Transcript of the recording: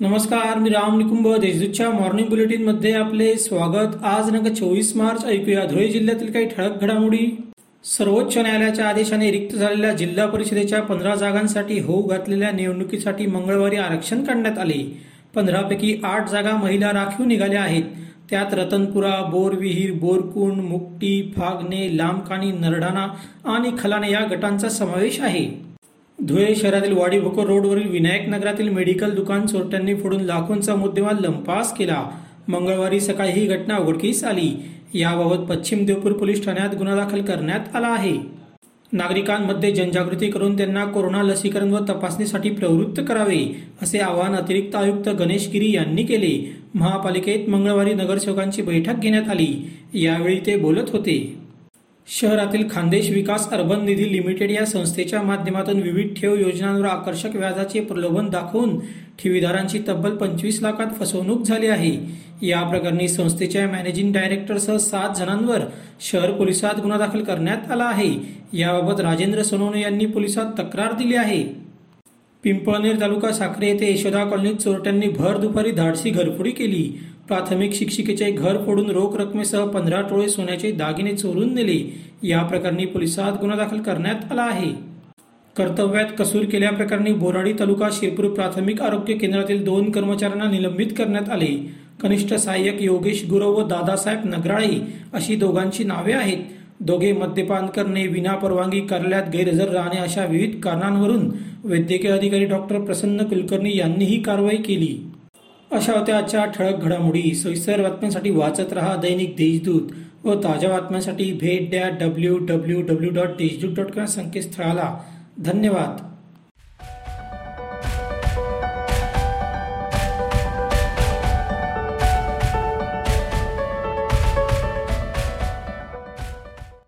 नमस्कार मी राम निकुंभ देशदूतच्या मॉर्निंग बुलेटिनमध्ये आपले स्वागत. आज नग चोवीस मार्च ऐकूया धुळे जिल्ह्यातील काही ठळक घडामोडी. सर्वोच्च न्यायालयाच्या आदेशाने रिक्त झालेल्या जिल्हा परिषदेच्या पंधरा जागांसाठी होऊ घातलेल्या निवडणुकीसाठी मंगळवारी आरक्षण काढण्यात आले. पंधरापैकी आठ जागा महिला राखीव निघाल्या आहेत. त्यात रतनपुरा बोरविहीर बोरकुंड मुकटी फागणे लांबकाणी नरडाणा आणि खलाणे या गटांचा समावेश आहे. धुळे शहरातील वाडी भोकर रोडवरील विनायक नगरातील मेडिकल दुकान चोरट्यांनी फोडून लाखोंचा मुद्देमाल लंपास केला. मंगळवारी सकाळी ही घटना उघडकीस आली. याबाबत पश्चिम देवपूर पोलीस ठाण्यात गुन्हा दाखल करण्यात आला आहे. नागरिकांमध्ये जनजागृती करून त्यांना कोरोना लसीकरण व तपासणीसाठी प्रवृत्त करावे असे आवाहन अतिरिक्त आयुक्त गणेश गिरी यांनी केले. महापालिकेत मंगळवारी नगरसेवकांची बैठक घेण्यात आली. यावेळी ते बोलत होते. शहरातील खानदेश विकास अर्बन निधी लिमिटेड या संस्थेच्या माध्यमातून विविध ठेव योजनांवर आकर्षक व्याजाचे प्रलोभन दाखवून ठेवीदारांची तब्बल पंचवीस लाखात फसवणूक झाली आहे. या प्रकरणी संस्थेच्या मॅनेजिंग डायरेक्टरसह सात जणांवर शहर पोलिसात गुन्हा दाखल करण्यात आला आहे. याबाबत राजेंद्र सोनवणे यांनी पोलिसात तक्रार दिली आहे. पिंपळनेर तालुका साखरे येथे यशोदा कॉलनीत चोरट्यांनी भर दुपारी धाडसी घरफोडी केली. प्राथमिक शिक्षिकेचे घर फोडून रोख रकमेसह पंधरा टोळे सोन्याचे दागिने चोरून नेले. या प्रकरणी पोलिसात गुन्हा दाखल करण्यात आला आहे. कर्तव्यात कसूर केल्याप्रकरणी बोराडी तालुका शिरपूर प्राथमिक आरोग्य केंद्रातील दोन कर्मचाऱ्यांना निलंबित करण्यात आले. कनिष्ठ सहाय्यक योगेश गुरव व दादासाहेब नगराळे अशी दोघांची नावे आहेत. दोघे मद्यपान करणे विनापरवानगी कार्यालयात गैरहजर राहणे अशा विविध कारणांवरून वैद्यकीय अधिकारी डॉक्टर प्रसन्न कुलकर्णी यांनी ही कारवाई केली. अशा होत्या आजच्या ठळक घडामोडी. सविस्तर बातम्यांसाठी वाचत रहा दैनिक देशदूत व ताज्या बातम्यांसाठी भेट द्या W W W dot Deshdoot dot com संकेतस्थळाला. धन्यवाद.